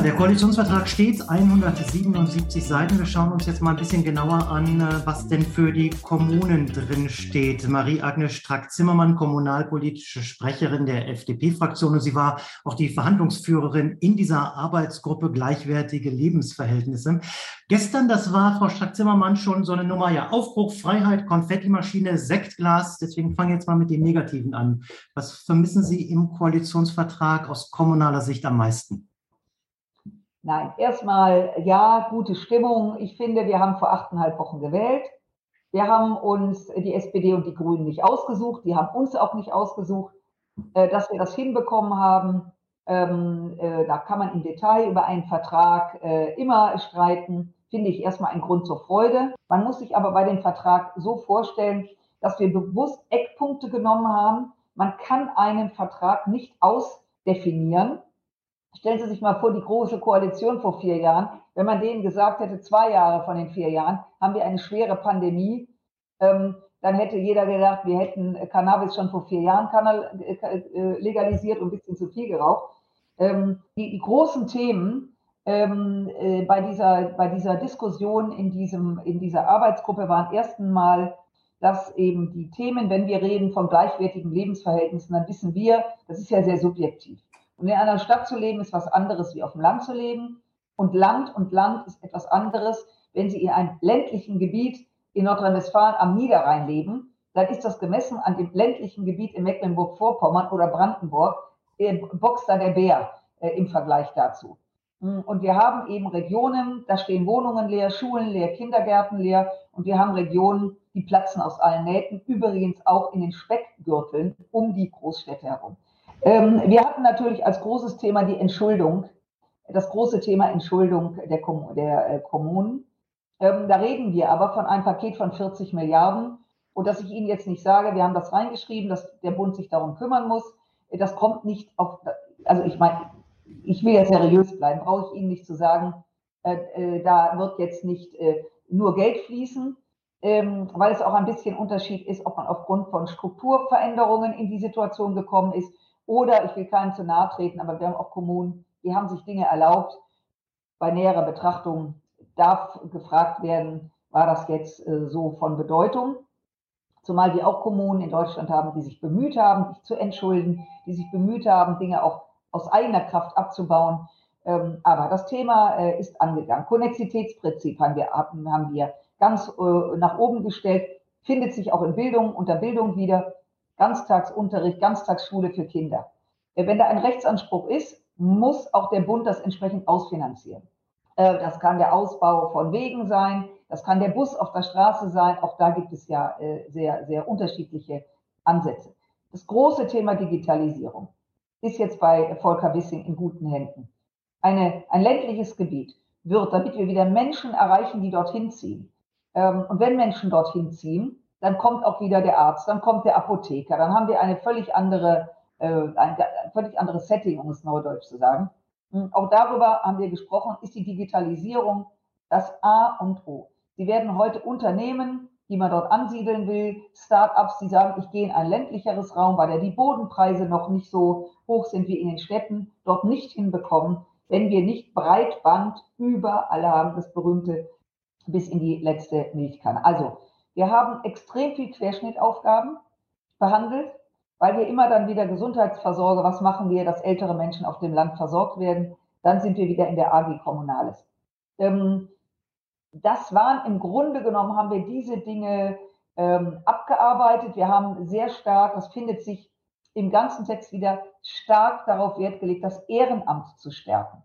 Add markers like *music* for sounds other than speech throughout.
Ja, der Koalitionsvertrag steht 177 Seiten. Wir schauen uns jetzt mal ein bisschen genauer an, äh, was denn für die Kommunen drin steht. Marie-Agnes Strack-Zimmermann, kommunalpolitische Sprecherin der FDP-Fraktion. Und sie war auch die Verhandlungsführerin in dieser Arbeitsgruppe Gleichwertige Lebensverhältnisse. Gestern, das war Frau Strack-Zimmermann schon so eine Nummer, ja, Aufbruch, Freiheit, Konfettimaschine, Sektglas. Deswegen fange ich jetzt mal mit den Negativen an. Was vermissen Sie im Koalitionsvertrag aus kommunaler Sicht am meisten? Nein, erstmal ja, gute Stimmung. Ich finde, wir haben vor achteinhalb Wochen gewählt. Wir haben uns die SPD und die Grünen nicht ausgesucht. Die haben uns auch nicht ausgesucht. Äh, dass wir das hinbekommen haben, ähm, äh, da kann man im Detail über einen Vertrag äh, immer streiten, finde ich erstmal ein Grund zur Freude. Man muss sich aber bei dem Vertrag so vorstellen, dass wir bewusst Eckpunkte genommen haben. Man kann einen Vertrag nicht ausdefinieren, Stellen Sie sich mal vor, die große Koalition vor vier Jahren, wenn man denen gesagt hätte, zwei Jahre von den vier Jahren haben wir eine schwere Pandemie, ähm, dann hätte jeder gedacht, wir hätten Cannabis schon vor vier Jahren äh, äh, legalisiert und ein bisschen zu viel geraucht. Ähm, die, die, großen Themen ähm, äh, bei, dieser, bei dieser Diskussion in, diesem, in dieser Arbeitsgruppe waren ersten Mal, dass eben die Themen, wenn wir reden von gleichwertigen Lebensverhältnissen, dann wissen wir, das ist ja sehr subjektiv. Und in einer Stadt zu leben ist was anderes wie auf dem Land zu leben. Und Land und Land ist etwas anderes. Wenn Sie in einem ländlichen Gebiet in Nordrhein-Westfalen am Niederrhein leben, dann ist das gemessen an dem ländlichen Gebiet in Mecklenburg-Vorpommern oder Brandenburg, äh, boxt da der Bär äh, im Vergleich dazu. Hm, und wir haben eben Regionen, da stehen Wohnungen leer, Schulen leer, Kindergärten leer. Und wir haben Regionen, die platzen aus allen Nähten, übrigens auch in den Speckgürteln um die Großstädte herum. Ähm, wir hatten natürlich als großes Thema die Entschuldung, das große Thema Entschuldung der, Kom der äh, Kommunen. Ähm, da reden wir aber von einem Paket von 40 Milliarden. Und dass ich Ihnen jetzt nicht sage, wir haben das reingeschrieben, dass der Bund sich darum kümmern muss, das kommt nicht auf, also ich meine, ich will ja seriös bleiben, brauche ich Ihnen nicht zu sagen, äh, äh, da wird jetzt nicht äh, nur Geld fließen, ähm, weil es auch ein bisschen Unterschied ist, ob man aufgrund von Strukturveränderungen in die Situation gekommen ist oder ich will keinem zu nahe treten, aber wir haben auch Kommunen, die haben sich Dinge erlaubt. Bei näherer Betrachtung darf gefragt werden, war das jetzt äh, so von Bedeutung? Zumal wir auch Kommunen in Deutschland haben, die sich bemüht haben, sich zu entschulden, die sich bemüht haben, Dinge auch aus eigener Kraft abzubauen. Ähm, aber das Thema äh, ist angegangen. Konnexitätsprinzip haben wir, haben wir ganz äh, nach oben gestellt, findet sich auch in Bildung, unter Bildung wieder. Ganztagsunterricht, Ganztagsschule für Kinder. Äh, wenn da ein Rechtsanspruch ist, muss auch der Bund das entsprechend ausfinanzieren. Äh, das kann der Ausbau von Wegen sein, das kann der Bus auf der Straße sein. Auch da gibt es ja äh, sehr, sehr unterschiedliche Ansätze. Das große Thema Digitalisierung ist jetzt bei Volker Wissing in guten Händen. Eine, ein ländliches Gebiet wird, damit wir wieder Menschen erreichen, die dorthin ziehen. Ähm, und wenn Menschen dorthin ziehen, dann kommt auch wieder der Arzt, dann kommt der Apotheker, dann haben wir eine völlig andere, äh, ein, ein völlig anderes Setting, um es neudeutsch zu sagen. Und hm, auch darüber haben wir gesprochen, ist die Digitalisierung das A und O. Sie werden heute Unternehmen, die man dort ansiedeln will, Start-ups, die sagen, ich gehe in ein ländlicheres Raum, weil ja die Bodenpreise noch nicht so hoch sind wie in den Städten, dort nicht hinbekommen, wenn wir nicht Breitband überall haben, das berühmte bis in die letzte Milchkanne. Also wir haben extrem viel Querschnittaufgaben behandelt, weil wir immer dann wieder Gesundheitsversorger, was machen wir, dass ältere Menschen auf dem Land versorgt werden, dann sind wir wieder in der AG Kommunales. Ähm, das waren im Grunde genommen, haben wir diese Dinge ähm, abgearbeitet. Wir haben sehr stark, das findet sich im ganzen Text wieder, stark darauf Wert gelegt, das Ehrenamt zu stärken.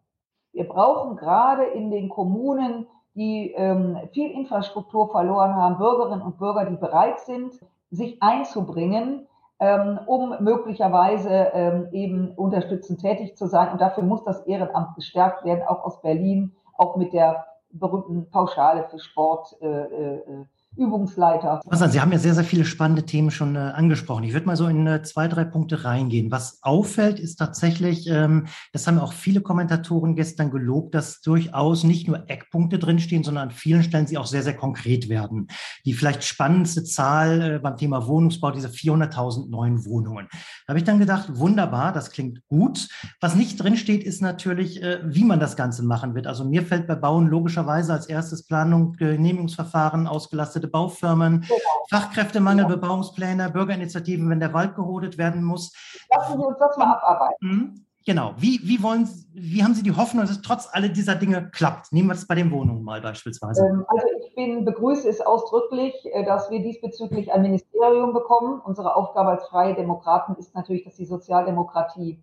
Wir brauchen gerade in den Kommunen die ähm, viel Infrastruktur verloren haben, Bürgerinnen und Bürger, die bereit sind, sich einzubringen, ähm, um möglicherweise ähm, eben unterstützend tätig zu sein. Und dafür muss das Ehrenamt gestärkt werden, auch aus Berlin, auch mit der berühmten Pauschale für Sport. Äh, äh, Übungsleiter. Sie haben ja sehr, sehr viele spannende Themen schon äh, angesprochen. Ich würde mal so in äh, zwei, drei Punkte reingehen. Was auffällt, ist tatsächlich, ähm, das haben auch viele Kommentatoren gestern gelobt, dass durchaus nicht nur Eckpunkte drinstehen, sondern an vielen Stellen sie auch sehr, sehr konkret werden. Die vielleicht spannendste Zahl äh, beim Thema Wohnungsbau, diese 400.000 neuen Wohnungen. Da habe ich dann gedacht, wunderbar, das klingt gut. Was nicht drinsteht, ist natürlich, äh, wie man das Ganze machen wird. Also mir fällt bei Bauen logischerweise als erstes Planung, Genehmigungsverfahren, ausgelastete Baufirmen, genau. Fachkräftemangel, ja. Bebauungspläne, Bürgerinitiativen, wenn der Wald gerodet werden muss. Lassen Sie uns das mal abarbeiten. Mhm. Genau. Wie, wie, wollen, wie haben Sie die Hoffnung, dass es trotz all dieser Dinge klappt? Nehmen wir es bei den Wohnungen mal beispielsweise. Ähm, also ich bin, begrüße es ausdrücklich, äh, dass wir diesbezüglich ein Ministerium bekommen. Unsere Aufgabe als Freie Demokraten ist natürlich, dass die Sozialdemokratie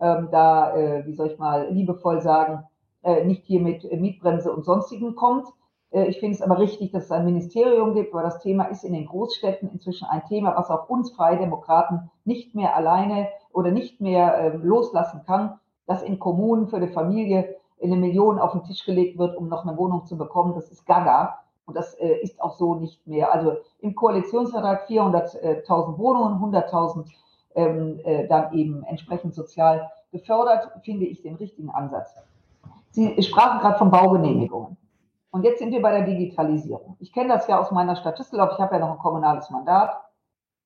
ähm, da, äh, wie soll ich mal liebevoll sagen, äh, nicht hier mit Mietbremse und sonstigen kommt. Äh, ich finde es aber richtig, dass es ein Ministerium gibt, weil das Thema ist in den Großstädten inzwischen ein Thema, was auch uns Freie Demokraten nicht mehr alleine oder nicht mehr äh, loslassen kann, dass in Kommunen für eine Familie eine Million auf den Tisch gelegt wird, um noch eine Wohnung zu bekommen. Das ist gaga. Und das äh, ist auch so nicht mehr. Also im Koalitionsvertrag 400.000 Wohnungen, 100.000 ähm, äh, dann eben entsprechend sozial gefördert, finde ich den richtigen Ansatz. Sie sprachen gerade von Baugenehmigungen. Und jetzt sind wir bei der Digitalisierung. Ich kenne das ja aus meiner Stadt Düsseldorf. Ich habe ja noch ein kommunales Mandat.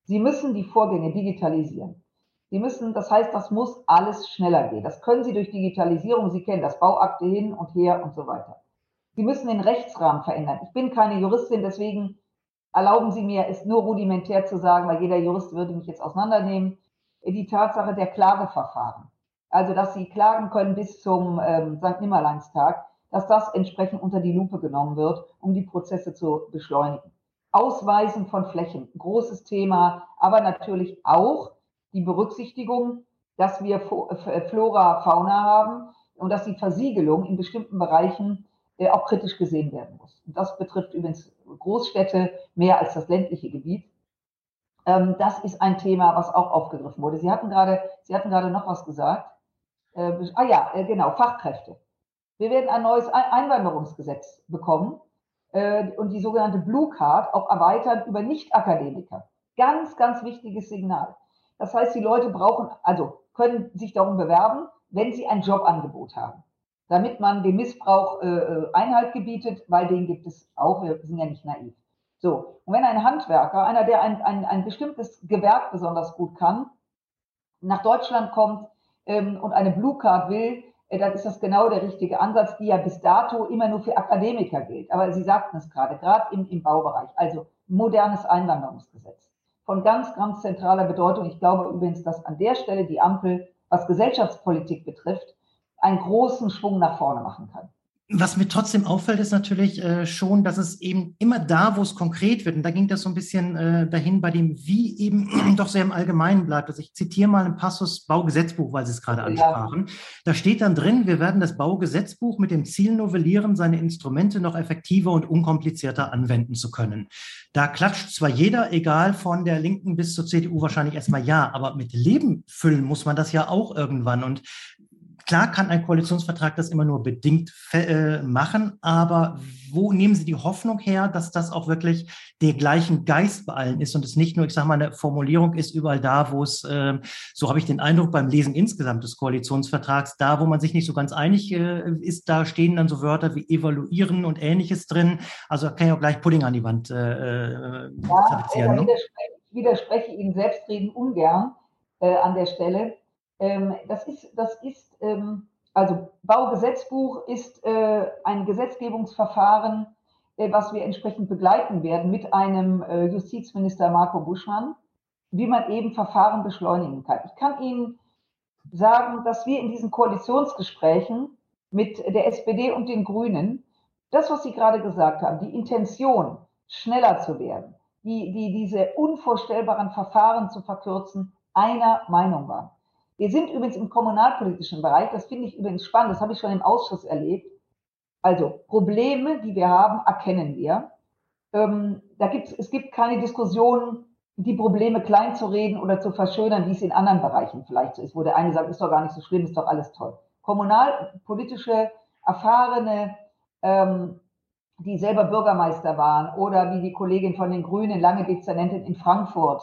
Sie müssen die Vorgänge digitalisieren. Sie müssen, das heißt, das muss alles schneller gehen. Das können Sie durch Digitalisierung. Sie kennen das Bauakte hin und her und so weiter. Sie müssen den Rechtsrahmen verändern. Ich bin keine Juristin, deswegen erlauben Sie mir, es nur rudimentär zu sagen, weil jeder Jurist würde mich jetzt auseinandernehmen. Die Tatsache der Klageverfahren. Also, dass Sie klagen können bis zum ähm, St. Nimmerleinstag dass das entsprechend unter die Lupe genommen wird, um die Prozesse zu beschleunigen. Ausweisen von Flächen, großes Thema, aber natürlich auch die Berücksichtigung, dass wir Flora, Fauna haben und dass die Versiegelung in bestimmten Bereichen äh, auch kritisch gesehen werden muss. Und das betrifft übrigens Großstädte mehr als das ländliche Gebiet. Ähm, das ist ein Thema, was auch aufgegriffen wurde. Sie hatten gerade, Sie hatten gerade noch was gesagt. Äh, ah ja, äh, genau, Fachkräfte. Wir werden ein neues Einwanderungsgesetz bekommen äh, und die sogenannte Blue Card auch erweitern über Nicht-Akademiker. Ganz, ganz wichtiges Signal. Das heißt, die Leute brauchen, also können sich darum bewerben, wenn sie ein Jobangebot haben, damit man dem Missbrauch äh, äh, Einhalt gebietet, weil den gibt es auch, wir sind ja nicht naiv. So, und wenn ein Handwerker, einer, der ein, ein, ein bestimmtes Gewerk besonders gut kann, nach Deutschland kommt ähm, und eine Blue Card will, dann ist das genau der richtige Ansatz, die ja bis dato immer nur für Akademiker gilt. Aber Sie sagten es gerade, gerade im, im Baubereich. Also modernes Einwanderungsgesetz von ganz, ganz zentraler Bedeutung. Ich glaube übrigens, dass an der Stelle die Ampel, was Gesellschaftspolitik betrifft, einen großen Schwung nach vorne machen kann. Was mir trotzdem auffällt, ist natürlich äh, schon, dass es eben immer da, wo es konkret wird, und da ging das so ein bisschen äh, dahin bei dem Wie eben *clears throat* doch sehr im Allgemeinen bleibt. Also ich zitiere mal einen Passus Baugesetzbuch, weil Sie es gerade ansprachen. Ja. Da steht dann drin, wir werden das Baugesetzbuch mit dem Ziel novellieren, seine Instrumente noch effektiver und unkomplizierter anwenden zu können. Da klatscht zwar jeder, egal von der Linken bis zur CDU wahrscheinlich erstmal ja, aber mit Leben füllen muss man das ja auch irgendwann. Und Klar kann ein Koalitionsvertrag das immer nur bedingt äh, machen, aber wo nehmen Sie die Hoffnung her, dass das auch wirklich der gleichen Geist bei allen ist und es nicht nur, ich sage mal, eine Formulierung ist überall da, wo es, äh, so habe ich den Eindruck beim Lesen insgesamt des Koalitionsvertrags, da, wo man sich nicht so ganz einig äh, ist, da stehen dann so Wörter wie evaluieren und ähnliches drin. Also kann ich auch gleich Pudding an die Wand äh, äh ja, ne? Ich widerspreche Ihnen selbstredend ungern äh, an der Stelle. Ähm, das ist, das ist ähm, also Baugesetzbuch ist äh, ein Gesetzgebungsverfahren, äh, was wir entsprechend begleiten werden mit einem äh, Justizminister Marco Buschmann, wie man eben Verfahren beschleunigen kann. Ich kann Ihnen sagen, dass wir in diesen Koalitionsgesprächen mit der SPD und den Grünen das, was Sie gerade gesagt haben, die Intention, schneller zu werden, die, die, diese unvorstellbaren Verfahren zu verkürzen, einer Meinung waren. Wir sind übrigens im kommunalpolitischen Bereich, das finde ich übrigens spannend, das habe ich schon im Ausschuss erlebt. Also Probleme, die wir haben, erkennen wir. Ähm, da gibt's, es gibt keine Diskussion, die Probleme klein zu reden oder zu verschönern, wie es in anderen Bereichen vielleicht so ist, wo der eine sagt, ist doch gar nicht so schlimm, ist doch alles toll. Kommunalpolitische, erfahrene, ähm, die selber Bürgermeister waren oder wie die Kollegin von den Grünen, lange Dezernentin in Frankfurt,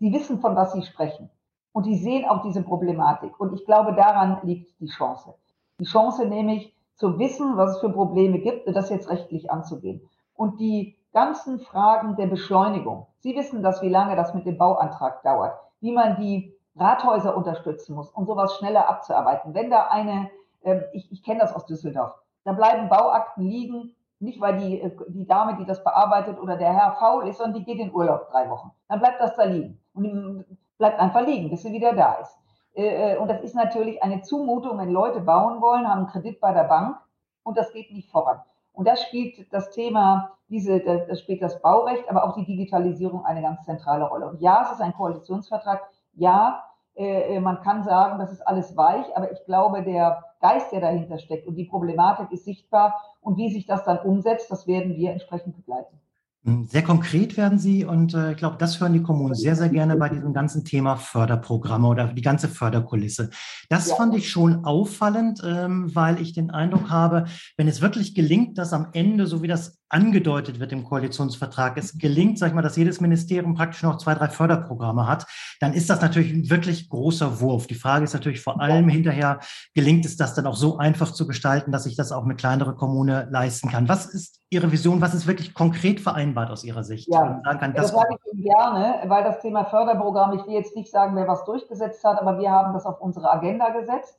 die wissen, von was sie sprechen. Und die sehen auch diese Problematik. Und ich glaube, daran liegt die Chance. Die Chance nämlich zu wissen, was es für Probleme gibt und das jetzt rechtlich anzugehen. Und die ganzen Fragen der Beschleunigung. Sie wissen das, wie lange das mit dem Bauantrag dauert, wie man die Rathäuser unterstützen muss, um sowas schneller abzuarbeiten. Wenn da eine, äh, ich, ich kenne das aus Düsseldorf, da bleiben Bauakten liegen, nicht weil die, äh, die Dame, die das bearbeitet oder der Herr faul ist, sondern die geht in Urlaub drei Wochen. Dann bleibt das da liegen und bleibt einfach liegen, bis sie wieder da ist. Äh, äh, und das ist natürlich eine Zumutung, wenn Leute bauen wollen, haben einen Kredit bei der Bank und das geht nicht voran. Und da spielt das Thema, diese, das spielt das Baurecht, aber auch die Digitalisierung eine ganz zentrale Rolle. Und ja, es ist ein Koalitionsvertrag. Ja, äh, man kann sagen, das ist alles weich, aber ich glaube, der Geist, der dahinter steckt und die Problematik ist sichtbar. Und wie sich das dann umsetzt, das werden wir entsprechend begleiten. Hm, sehr konkret werden Sie und äh, ich glaube, das hören die Kommunen sehr, sehr gerne bei diesem ganzen Thema Förderprogramme oder die ganze Förderkulisse. Das ja. fand ich schon auffallend, ähm, weil ich den Eindruck habe, wenn es wirklich gelingt, dass am Ende, so wie das angedeutet wird im Koalitionsvertrag, es gelingt, sag ich mal, dass jedes Ministerium praktisch noch zwei, drei Förderprogramme hat, dann ist das natürlich ein wirklich großer Wurf. Die Frage ist natürlich vor allem hinterher, gelingt es das dann auch so einfach zu gestalten, dass sich das auch eine kleinere Kommune leisten kann? Was ist Ihre Vision? Was ist wirklich konkret vereinbart aus Ihrer Sicht? Ja, kann, das, das sage ich Ihnen gerne, weil das Thema Förderprogramm, ich will jetzt nicht sagen, wer was durchgesetzt hat, aber wir haben das auf unsere Agenda gesetzt.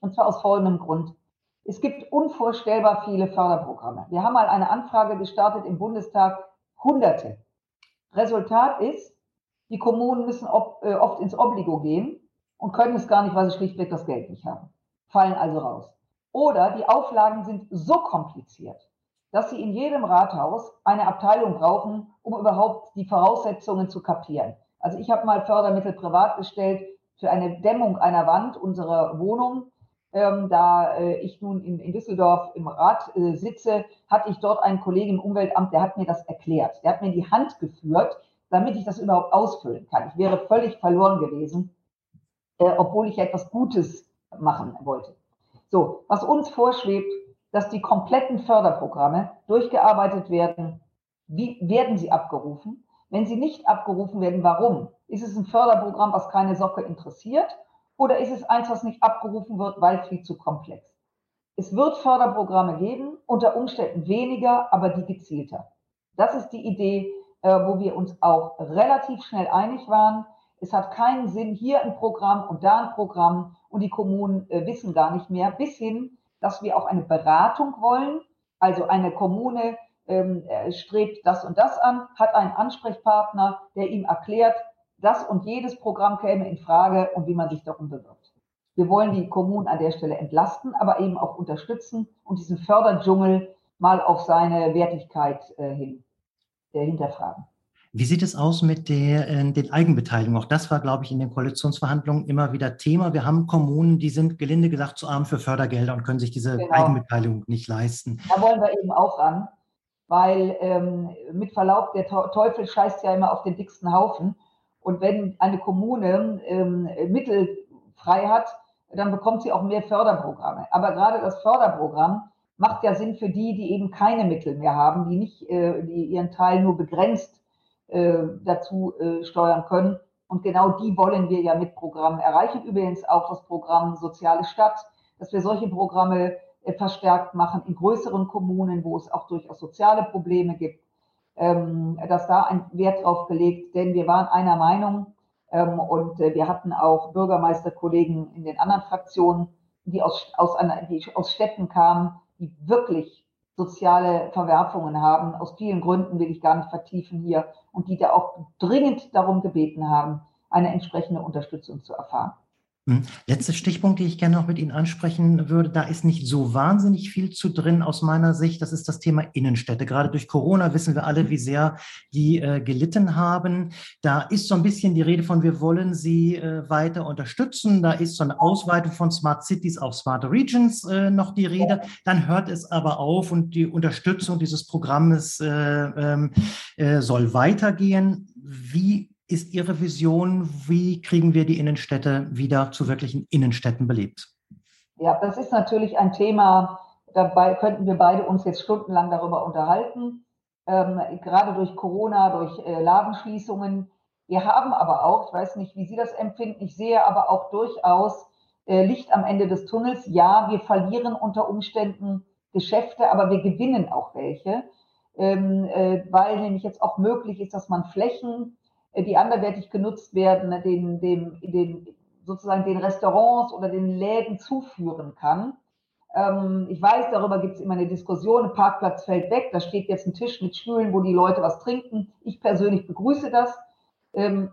Und zwar aus folgendem Grund. Es gibt unvorstellbar viele Förderprogramme. Wir haben mal eine Anfrage gestartet im Bundestag, Hunderte. Resultat ist, die Kommunen müssen äh, oft ins Obligo gehen und können es gar nicht, weil sie schlichtweg das Geld nicht haben. Fallen also raus. Oder die Auflagen sind so kompliziert, dass sie in jedem Rathaus eine Abteilung brauchen, um überhaupt die Voraussetzungen zu kapieren. Also ich habe mal Fördermittel privat gestellt für eine Dämmung einer Wand unserer Wohnung ähm, da äh, ich nun in, in, Düsseldorf im Rat äh, sitze, hatte ich dort einen Kollegen im Umweltamt, der hat mir das erklärt. Der hat mir die Hand geführt, damit ich das überhaupt ausfüllen kann. Ich wäre völlig verloren gewesen, äh, obwohl ich etwas Gutes machen wollte. So, was uns vorschwebt, dass die kompletten Förderprogramme durchgearbeitet werden. Wie werden sie abgerufen? Wenn sie nicht abgerufen werden, warum? Ist es ein Förderprogramm, was keine Socke interessiert? Oder ist es eins, was nicht abgerufen wird, weil viel zu komplex? Es wird Förderprogramme geben, unter Umständen weniger, aber die gezielter. Das ist die Idee, äh, wo wir uns auch relativ schnell einig waren. Es hat keinen Sinn, hier ein Programm und da ein Programm und die Kommunen äh, wissen gar nicht mehr, bis hin, dass wir auch eine Beratung wollen. Also eine Kommune ähm, äh, strebt das und das an, hat einen Ansprechpartner, der ihm erklärt, das und jedes Programm käme in Frage und wie man sich darum bewirbt. Wir wollen die Kommunen an der Stelle entlasten, aber eben auch unterstützen und diesen Förderdschungel mal auf seine Wertigkeit äh, hin, äh, hinterfragen. Wie sieht es aus mit der, äh, den Eigenbeteiligungen? Auch das war, glaube ich, in den Koalitionsverhandlungen immer wieder Thema. Wir haben Kommunen, die sind gelinde gesagt zu arm für Fördergelder und können sich diese genau. Eigenbeteiligung nicht leisten. Da wollen wir eben auch ran, weil ähm, mit Verlaub, der Teufel scheißt ja immer auf den dicksten Haufen. Und wenn eine Kommune ähm, Mittel frei hat, dann bekommt sie auch mehr Förderprogramme. Aber gerade das Förderprogramm macht ja Sinn für die, die eben keine Mittel mehr haben, die nicht, äh, die ihren Teil nur begrenzt äh, dazu äh, steuern können. Und genau die wollen wir ja mit Programmen erreichen. Übrigens auch das Programm Soziale Stadt, dass wir solche Programme äh, verstärkt machen in größeren Kommunen, wo es auch durchaus soziale Probleme gibt ähm, dass da ein Wert drauf gelegt, denn wir waren einer Meinung ähm, und äh, wir hatten auch Bürgermeisterkollegen in den anderen Fraktionen, die aus, aus, einer, die aus Städten kamen, die wirklich soziale Verwerfungen haben. Aus vielen Gründen will ich gar nicht vertiefen hier und die da auch dringend darum gebeten haben, eine entsprechende Unterstützung zu erfahren. Hm. Letzter Stichpunkt, den ich gerne noch mit Ihnen ansprechen würde, da ist nicht so wahnsinnig viel zu drin aus meiner Sicht. Das ist das Thema Innenstädte. Gerade durch Corona wissen wir alle, wie sehr die äh, gelitten haben. Da ist so ein bisschen die Rede von, wir wollen sie äh, weiter unterstützen. Da ist so eine Ausweitung von Smart Cities auf Smart Regions äh, noch die Rede. Dann hört es aber auf und die Unterstützung dieses Programmes äh, ähm, äh, soll weitergehen. Wie ist Ihre Vision, wie kriegen wir die Innenstädte wieder zu wirklichen Innenstädten belebt? Ja, das ist natürlich ein Thema, dabei könnten wir beide uns jetzt stundenlang darüber unterhalten. Ähm, gerade durch Corona, durch äh, Ladenschließungen. Wir haben aber auch, ich weiß nicht, wie Sie das empfinden, ich sehe aber auch durchaus äh, Licht am Ende des Tunnels. Ja, wir verlieren unter Umständen Geschäfte, aber wir gewinnen auch welche, ähm, äh, weil nämlich jetzt auch möglich ist, dass man Flächen die anderwertig genutzt werden, den, den, den, sozusagen den Restaurants oder den Läden zuführen kann. Ähm, ich weiß, darüber gibt es immer eine Diskussion, ein Parkplatz fällt weg, da steht jetzt ein Tisch mit Stühlen, wo die Leute was trinken. Ich persönlich begrüße das, ähm,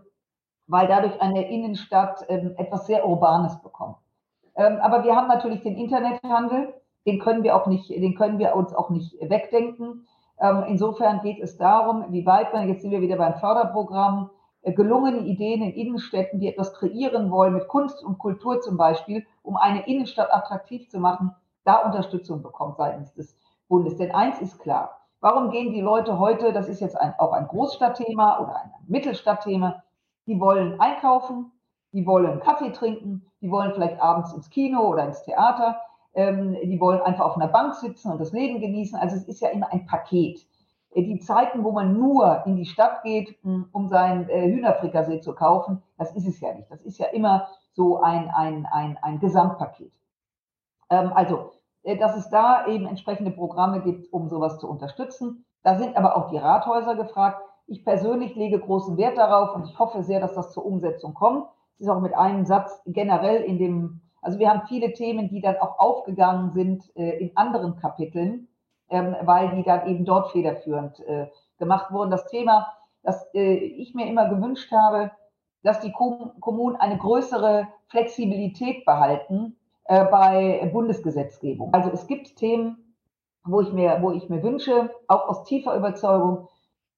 weil dadurch eine Innenstadt ähm, etwas sehr Urbanes bekommt. Aber wir haben natürlich den Internethandel, den können wir auch nicht, den können wir uns auch nicht wegdenken. Ähm, insofern geht es darum, wie weit man, jetzt sind wir wieder beim Förderprogramm, äh, gelungene Ideen in Innenstädten, die etwas kreieren wollen, mit Kunst und Kultur zum Beispiel, um eine Innenstadt attraktiv zu machen, da Unterstützung bekommt seitens des Bundes. Denn eins ist klar, warum gehen die Leute heute, das ist jetzt ein, auch ein Großstadtthema oder ein Mittelstadtthema, die wollen einkaufen, die wollen Kaffee trinken, die wollen vielleicht abends ins Kino oder ins Theater, ähm, die wollen einfach auf einer Bank sitzen und das Leben genießen. Also es ist ja immer ein Paket. Äh, die Zeiten, wo man nur in die Stadt geht, hm, um seinen äh, Hühnerfrikassee zu kaufen, das ist es ja nicht. Das ist ja immer so ein, ein, ein, ein Gesamtpaket. Ähm, also, äh, dass es da eben entsprechende Programme gibt, um sowas zu unterstützen. Da sind aber auch die Rathäuser gefragt. Ich persönlich lege großen Wert darauf und ich hoffe sehr, dass das zur Umsetzung kommt. Es ist auch mit einem Satz generell in dem, also wir haben viele Themen, die dann auch aufgegangen sind äh, in anderen Kapiteln, ähm, weil die dann eben dort federführend äh, gemacht wurden. Das Thema, das äh, ich mir immer gewünscht habe, dass die Kommunen eine größere Flexibilität behalten bei Bundesgesetzgebung. Also es gibt Themen, wo ich mir, wo ich mir wünsche, auch aus tiefer Überzeugung,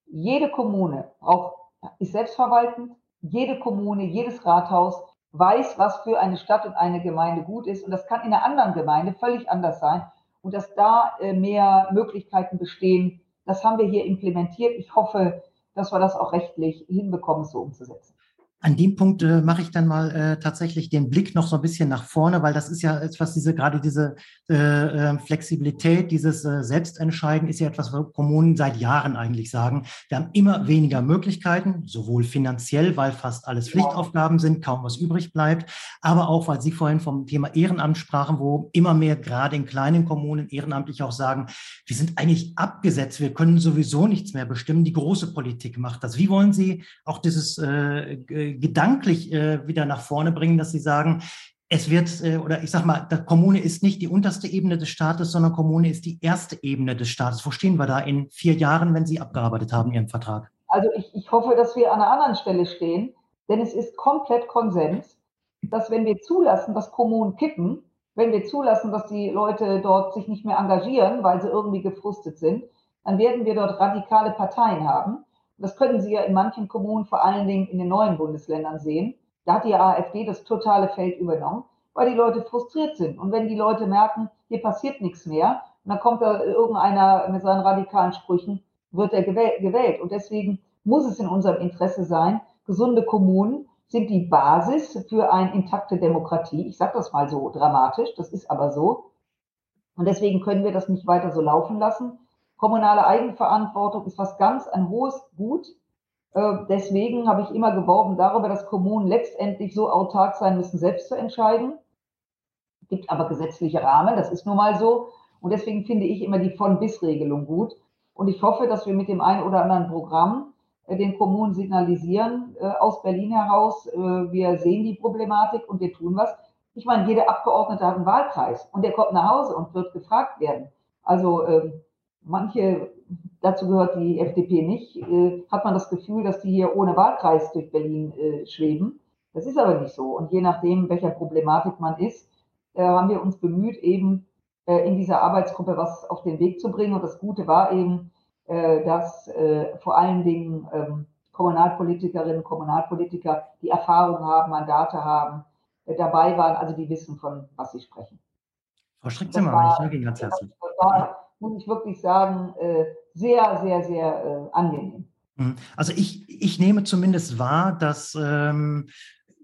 jede Kommune braucht, ist selbstverwaltend, jede Kommune, jedes Rathaus weiß, was für eine Stadt und eine Gemeinde gut ist. Und das kann in einer anderen Gemeinde völlig anders sein. Und dass da äh, mehr Möglichkeiten bestehen, das haben wir hier implementiert. Ich hoffe, dass wir das auch rechtlich hinbekommen, so umzusetzen. An dem Punkt äh, mache ich dann mal äh, tatsächlich den Blick noch so ein bisschen nach vorne, weil das ist ja etwas, diese gerade diese äh, ähm, Flexibilität, dieses äh, Selbstentscheiden ist ja etwas, was Kommunen seit Jahren eigentlich sagen. Wir haben immer weniger Möglichkeiten, sowohl finanziell, weil fast alles Pflichtaufgaben sind, kaum was übrig bleibt, aber auch, weil Sie vorhin vom Thema Ehrenamt sprachen, wo immer mehr gerade in kleinen Kommunen ehrenamtlich auch sagen, wir sind eigentlich abgesetzt, wir können sowieso nichts mehr bestimmen, die große Politik macht das. Wie wollen Sie auch dieses äh, gedanklich äh, wieder nach vorne bringen, dass sie sagen, es wird, äh, oder ich sag mal, der Kommune ist nicht die unterste Ebene des Staates, sondern Kommune ist die erste Ebene des Staates. Wo stehen wir da in vier Jahren, wenn Sie abgearbeitet haben, Ihren Vertrag? Also ich, ich hoffe, dass wir an einer anderen Stelle stehen, denn es ist komplett Konsens, dass wenn wir zulassen, dass Kommunen kippen, wenn wir zulassen, dass die Leute dort sich nicht mehr engagieren, weil sie irgendwie gefrustet sind, dann werden wir dort radikale Parteien haben. Das können Sie ja in manchen Kommunen, vor allen Dingen in den neuen Bundesländern sehen. Da hat die AfD das totale Feld übernommen, weil die Leute frustriert sind. Und wenn die Leute merken, hier passiert nichts mehr, und dann kommt da irgendeiner mit seinen radikalen Sprüchen, wird er gewählt. Und deswegen muss es in unserem Interesse sein, gesunde Kommunen sind die Basis für eine intakte Demokratie. Ich sage das mal so dramatisch, das ist aber so. Und deswegen können wir das nicht weiter so laufen lassen. Kommunale Eigenverantwortung ist was ganz ein hohes Gut. Äh, deswegen habe ich immer geworben darüber, dass Kommunen letztendlich so autark sein müssen, selbst zu entscheiden. Es gibt aber gesetzliche Rahmen, das ist nun mal so. Und deswegen finde ich immer die Von-Bis-Regelung gut. Und ich hoffe, dass wir mit dem einen oder anderen Programm äh, den Kommunen signalisieren, äh, aus Berlin heraus, wir sehen die Problematik und wir tun was. Ich meine, jeder Abgeordnete hat einen Wahlkreis und der kommt nach Hause und wird gefragt werden. Also ähm, manche, dazu gehört die FDP nicht, äh, hat man das Gefühl, dass die hier ohne Wahlkreis durch Berlin äh, schweben. Das ist aber nicht so. Und je nachdem, welcher Problematik man ist, äh, haben wir uns bemüht, eben äh, in dieser Arbeitsgruppe was auf den Weg zu bringen. Und das Gute war eben, äh, dass äh, vor allen Dingen ähm, Kommunalpolitikerinnen, Kommunalpolitiker, die Erfahrung haben, Mandate haben, dabei waren, also die wissen, von was sie sprechen. Frau Strick-Zimmermann, ich danke Ihnen ganz herzlich. Das war muss ich wirklich sagen, äh, sehr, sehr, sehr äh, angenehm. Mhm. Also ich, ich nehme zumindest wahr, dass ähm,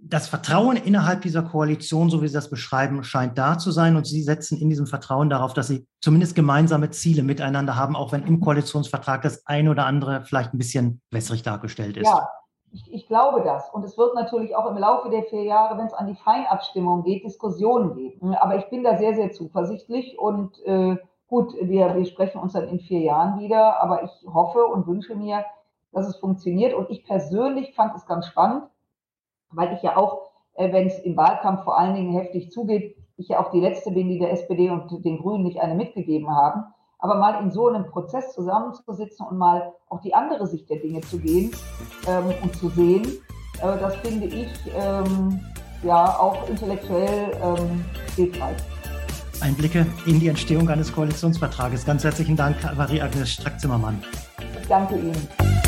das Vertrauen innerhalb dieser Koalition, so wie Sie das beschreiben, scheint da zu sein. Und Sie setzen in diesem Vertrauen darauf, dass Sie zumindest gemeinsame Ziele miteinander haben, auch wenn im Koalitionsvertrag das eine oder andere vielleicht ein bisschen wässrig dargestellt ist. Ja, ich, ich glaube das. Und es wird natürlich auch im Laufe der vier Jahre, wenn es an die Feinabstimmung geht, Diskussionen geben. Aber ich bin da sehr, sehr zuversichtlich und äh, Gut, wir, wir sprechen uns dann in vier Jahren wieder, aber ich hoffe und wünsche mir, dass es funktioniert. Und ich persönlich fand es ganz spannend, weil ich ja auch, äh, wenn es im Wahlkampf vor allen Dingen heftig zugeht, ich ja auch die Letzte bin, die der SPD und den Grünen nicht eine mitgegeben haben. Aber mal in so einem Prozess zusammenzusitzen und mal auch die andere Sicht der Dinge zu gehen ähm, und zu sehen, äh, das finde ich ähm, ja auch intellektuell ähm, hilfreich. Einblicke in die Entstehung eines Koalitionsvertrages. Ganz herzlichen Dank, Marie-Agnes Strack-Zimmermann. Ich danke Ihnen.